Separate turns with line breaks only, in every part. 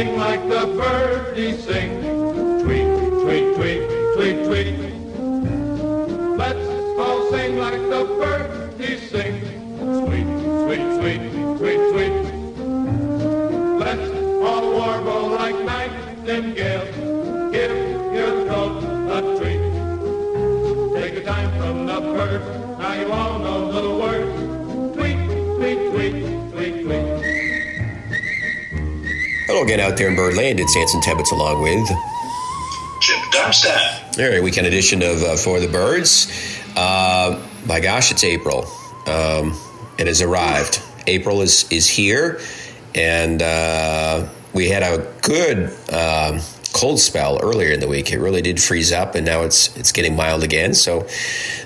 sing like the birdies sing. Tweet, tweet, tweet, tweet, tweet. Let's all sing like the birdies sing. Sweet, sweet, sweet, sweet, sweet.
Out there in Birdland. It's Anson Tebbetts along with.
Chip Darmstadt.
All right, weekend edition of uh, For the Birds. Uh, my gosh, it's April. Um, it has arrived. April is, is here, and uh, we had a good um, cold spell earlier in the week. It really did freeze up, and now it's it's getting mild again. So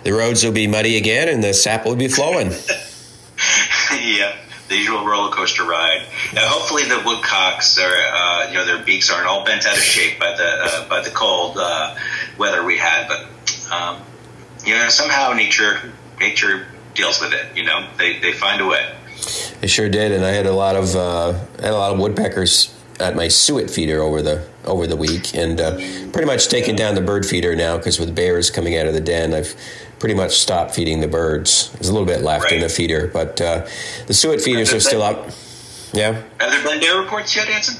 the roads will be muddy again, and the sap will be flowing.
yeah, the usual roller coaster ride. Now, hopefully, the woodcocks are, uh, you know, their beaks aren't all bent out of shape by the uh, by the cold uh, weather we had. But um, you know, somehow nature nature deals with it. You know, they they find a way.
They sure did, and I had a lot of uh, had a lot of woodpeckers at my suet feeder over the over the week, and uh, pretty much taken down the bird feeder now because with bears coming out of the den, I've pretty much stopped feeding the birds. There's a little bit left in the feeder, but uh, the suet feeders are still up. Yeah,
Have there been bear reports yet, Anson?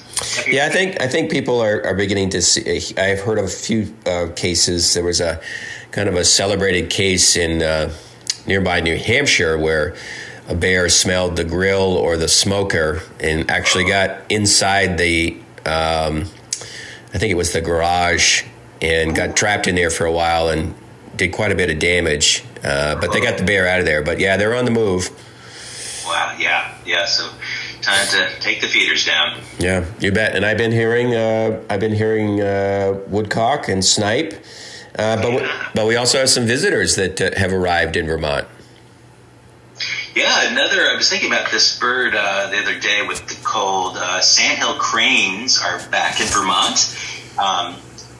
Yeah. I think I think people are, are beginning to see. I've heard of a few uh, cases. There was a kind of a celebrated case in uh, nearby New Hampshire where a bear smelled the grill or the smoker and actually got inside the. Um, I think it was the garage and got trapped in there for a while and did quite a bit of damage. Uh, but they got the bear out of there. But yeah, they're on the move.
Wow. Yeah. Yeah. So time to take the feeders down.
Yeah, you bet. And I've been hearing, uh, I've been hearing uh, woodcock and snipe, uh, but we, but we also have some visitors that uh, have arrived in Vermont.
Yeah, another. I was thinking about this bird uh, the other day with the cold. Uh, sandhill cranes are back in Vermont. Um,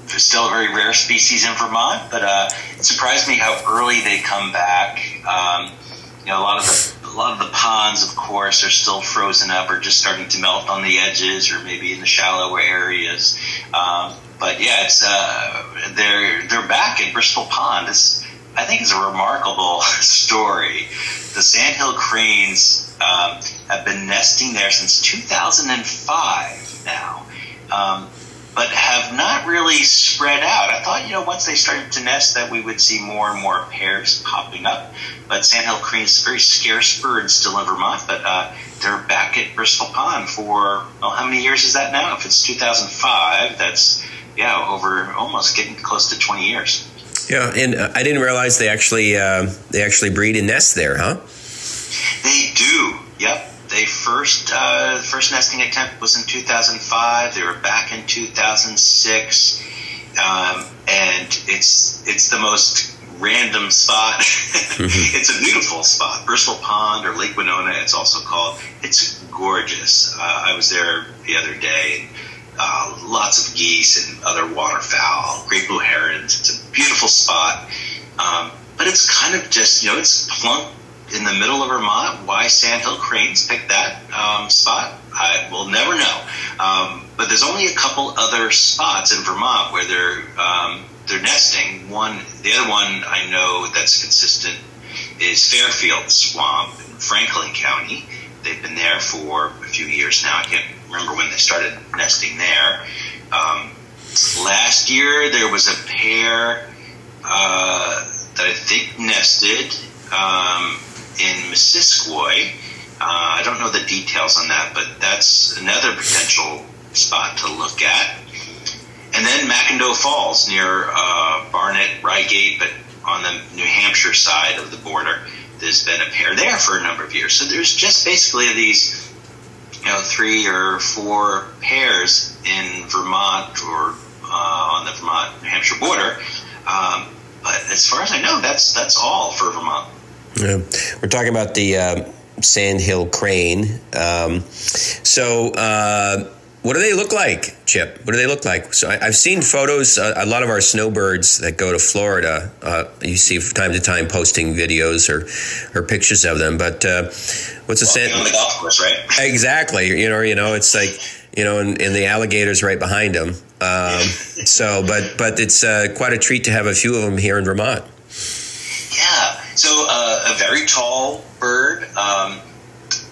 they're still a very rare species in Vermont, but uh, it surprised me how early they come back. Um, you know, a lot of the a lot of the ponds, of course, are still frozen up or just starting to melt on the edges, or maybe in the shallower areas. Um, but yeah, it's uh, they're they're back at Bristol Pond. It's I think it's a remarkable story. The sandhill cranes um, have been nesting there since 2005 now, um, but have not really spread out. I thought, you know, once they started to nest, that we would see more and more pairs popping up. But sandhill cranes, very scarce bird still in Vermont, but uh, they're back at Bristol Pond for, well, how many years is that now? If it's 2005, that's, yeah, over almost getting close to 20 years.
Yeah, and uh, I didn't realize they actually uh, they actually breed and nest there, huh?
They do. Yep. They first uh, first nesting attempt was in 2005. They were back in 2006, um, and it's it's the most random spot. it's a beautiful spot, Bristol Pond or Lake Winona. It's also called. It's gorgeous. Uh, I was there the other day. Uh, lots of geese and other waterfowl, great blue herons. It's a beautiful spot. Um, but it's kind of just, you know, it's plunk in the middle of Vermont. Why Sandhill Cranes picked that um, spot, I will never know. Um, but there's only a couple other spots in Vermont where they're um, they're nesting. One, the other one I know that's consistent is Fairfield Swamp in Franklin County. They've been there for a few years now. I can't remember when they started nesting there. Um, last year there was a pair uh, that I think nested um, in Missisquoi. Uh, I don't know the details on that, but that's another potential spot to look at. And then McIndoe Falls near uh, Barnet, Ryegate, but on the New Hampshire side of the border. There's been a pair there for a number of years. So there's just basically these, you know, three or four pairs in Vermont or uh, on the Vermont New Hampshire border. Um, but as far as I know, that's that's all for Vermont.
Yeah. We're talking about the uh, sandhill crane. Um, so, uh, what do they look like, Chip? What do they look like? So, I, I've seen photos. Uh, a lot of our snowbirds that go to Florida, uh, you see from time to time posting videos or, or pictures of them. But uh, what's a sand?
on the golf course, right?
Exactly. You know, you know, it's like you know, and, and the alligators right behind them. Um, so, but but it's uh, quite a treat to have a few of them here in Vermont.
So uh, a very tall bird. Um,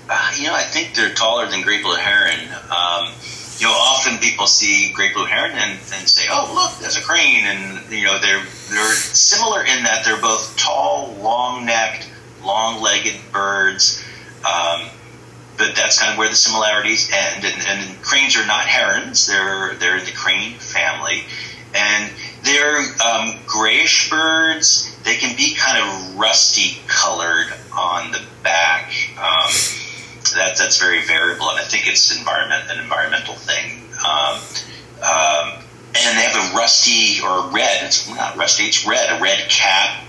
uh, you know, I think they're taller than great blue heron. Um, you know, often people see great blue heron and, and say, "Oh, look, there's a crane," and you know, they're they're similar in that they're both tall, long-necked, long-legged birds. Um, but that's kind of where the similarities end. And, and, cranes are not herons; they're they're in the crane family, and they're um, grayish birds. They can be kind of rusty colored on the back. Um, that that's very variable, and I think it's environment an environmental thing. Um, um, and they have a rusty or red. It's not rusty. It's red. A red cap,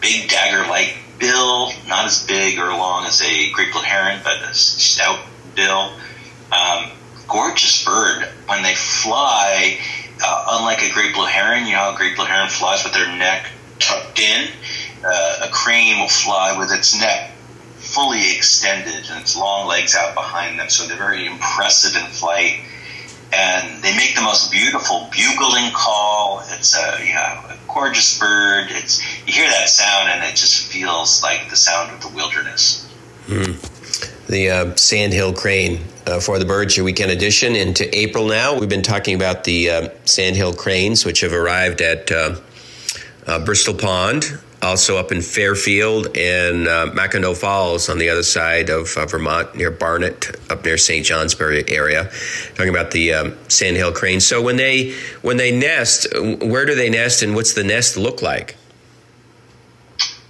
big dagger-like bill, not as big or long as a great blue heron, but a stout bill. Um, gorgeous bird. When they fly, uh, unlike a great blue heron, you know a great blue heron flies with their neck tucked in. Uh, a crane will fly with its neck fully extended and its long legs out behind them. So they're very impressive in flight. And they make the most beautiful bugling call. It's a, you know, a gorgeous bird. It's you hear that sound and it just feels like the sound of the wilderness.
Mm. The uh, Sandhill crane uh, for the Birds Your Weekend Edition into April now. We've been talking about the uh, Sandhill cranes, which have arrived at uh, uh, Bristol Pond also up in Fairfield and uh, McIndoe Falls on the other side of Vermont, near Barnet, up near St. Johnsbury area. Talking about the um, sandhill cranes. So when they when they nest, where do they nest, and what's the nest look like?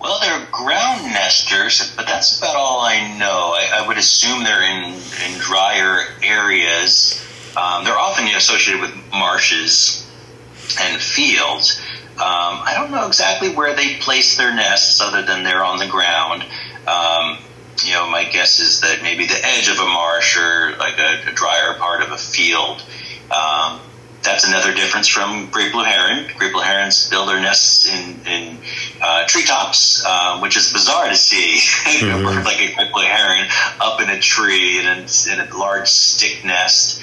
Well, they're ground nesters, but that's about all I know. I, I would assume they're in in drier areas. Um, they're often associated with marshes and fields. Um, I don't know exactly where they place their nests, other than they're on the ground. Um, you know, my guess is that maybe the edge of a marsh or like a, a drier part of a field. Um, that's another difference from great blue heron. Great blue herons build their nests in, in uh, treetops, uh, which is bizarre to see. Mm-hmm. like a great blue heron up in a tree in a, in a large stick nest.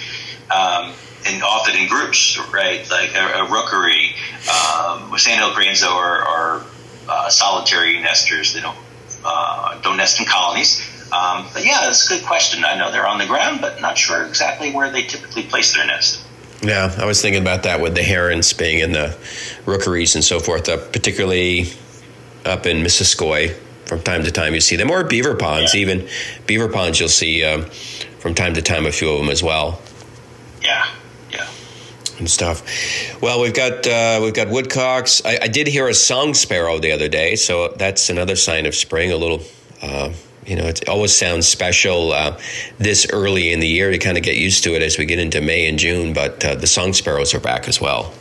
Um, and often in groups, right? Like a, a rookery. Um, sandhill cranes, though, are, are uh, solitary nesters. They don't uh, don't nest in colonies. Um, but yeah, that's a good question. I know they're on the ground, but not sure exactly where they typically place their nest.
Yeah, I was thinking about that with the herons being in the rookeries and so forth, uh, particularly up in Missisquoi. From time to time, you see them, or beaver ponds. Yeah. Even beaver ponds, you'll see um, from time to time a few of them as well.
Yeah, yeah,
and stuff. Well, we've got uh, we've got woodcocks. I, I, did hear a song sparrow the other day, so that's another sign of spring. A little, uh, you know, it always sounds special uh, this early in the year to kind of get used to it as we get into May and June. But uh, the song sparrows are back as well.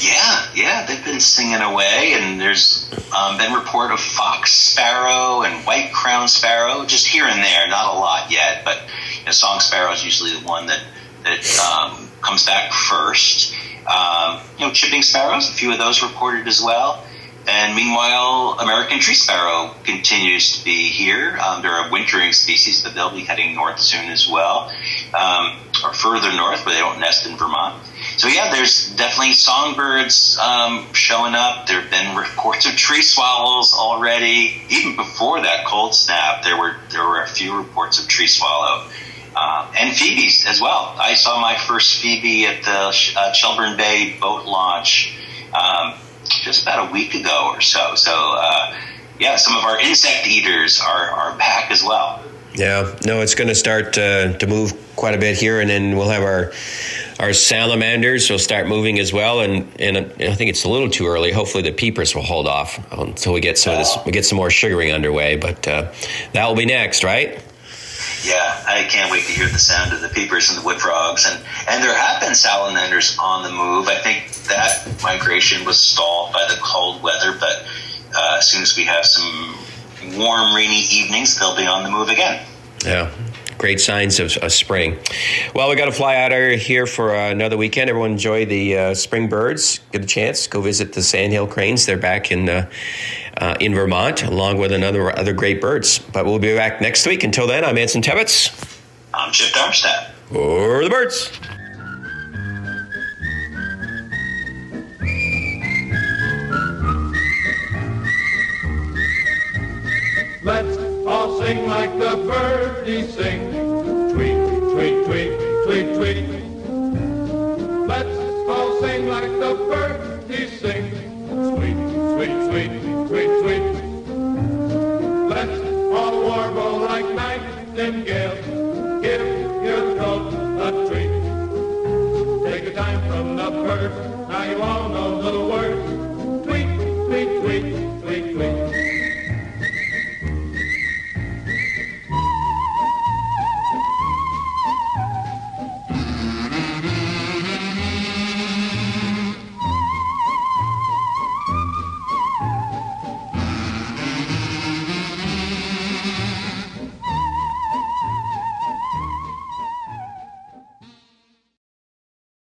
Yeah, yeah, they've been singing away, and there's um, been report of fox sparrow and white crown sparrow, just here and there, not a lot yet. But you know, song sparrow is usually the one that that um, comes back first. Um, you know, chipping sparrows, a few of those reported as well. And meanwhile, American tree sparrow continues to be here. Um, they're a wintering species, but they'll be heading north soon as well, um, or further north where they don't nest in Vermont. So yeah, there's definitely songbirds um, showing up. There have been reports of tree swallows already. Even before that cold snap, there were there were a few reports of tree swallow uh, and Phoebes as well. I saw my first Phoebe at the uh, Shelburne Bay boat launch um, just about a week ago or so. So, uh, yeah, some of our insect eaters are, are back as well.
Yeah, no, it's going to start uh, to move quite a bit here, and then we'll have our our salamanders will start moving as well. And and I think it's a little too early. Hopefully, the peepers will hold off until we get some of this, we get some more sugaring underway. But uh, that will be next, right?
Yeah, I can't wait to hear the sound of the peepers and the wood frogs. And, and there have been salamanders on the move. I think that migration was stalled by the cold weather, but uh, as soon as we have some warm, rainy evenings, they'll be on the move again.
Yeah, great signs of, of, spring. Well, we got to fly out of here for uh, another weekend. Everyone enjoy the uh, spring birds. Get a chance, go visit the sandhill cranes. They're back in uh, uh, in Vermont, along with another other great birds. But we'll be back next week. Until then, I'm Anson Tebbetts.
I'm Chip Darmstadt.
for the birds.
Let's all sing like the birdies sing. Tweet, tweet, tweet, tweet, tweet.